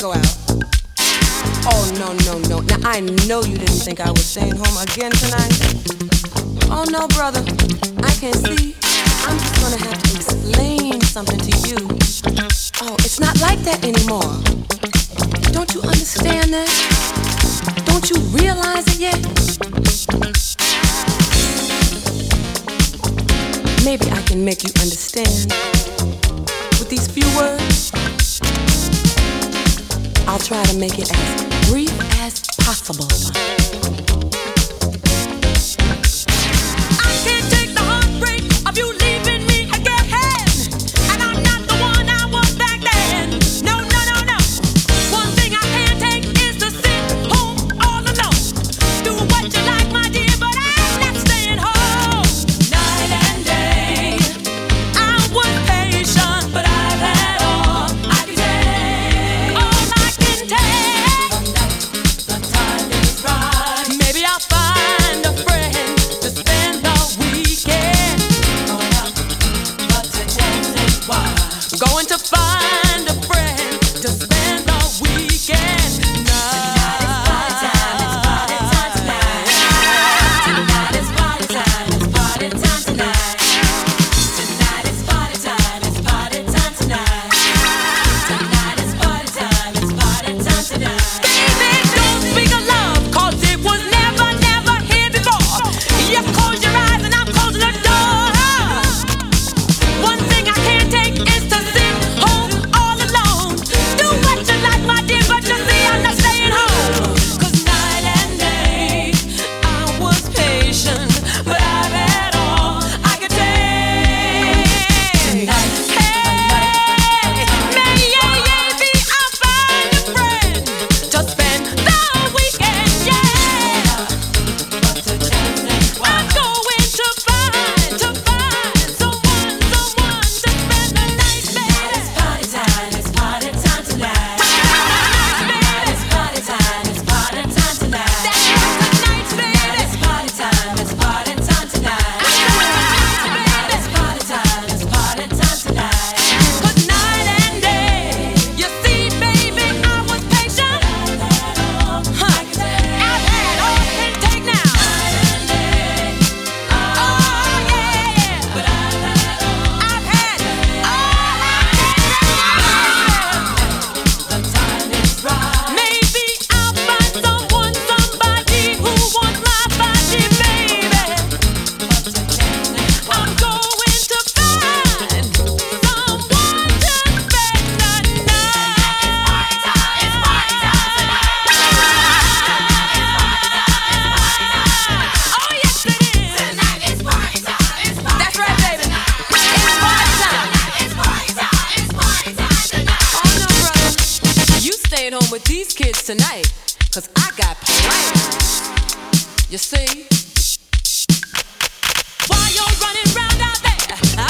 go out. Oh, no, no, no. Now, I know you didn't think I was staying home again tonight. Oh, no, brother. I can see. I'm just gonna have to explain something to you. Oh, it's not like that anymore. Don't you understand that? Don't you realize it yet? Maybe I can make you understand with these few words. I'll try to make it as brief as possible. Home with these kids tonight, cause I got plans. You see? why you're running around out there,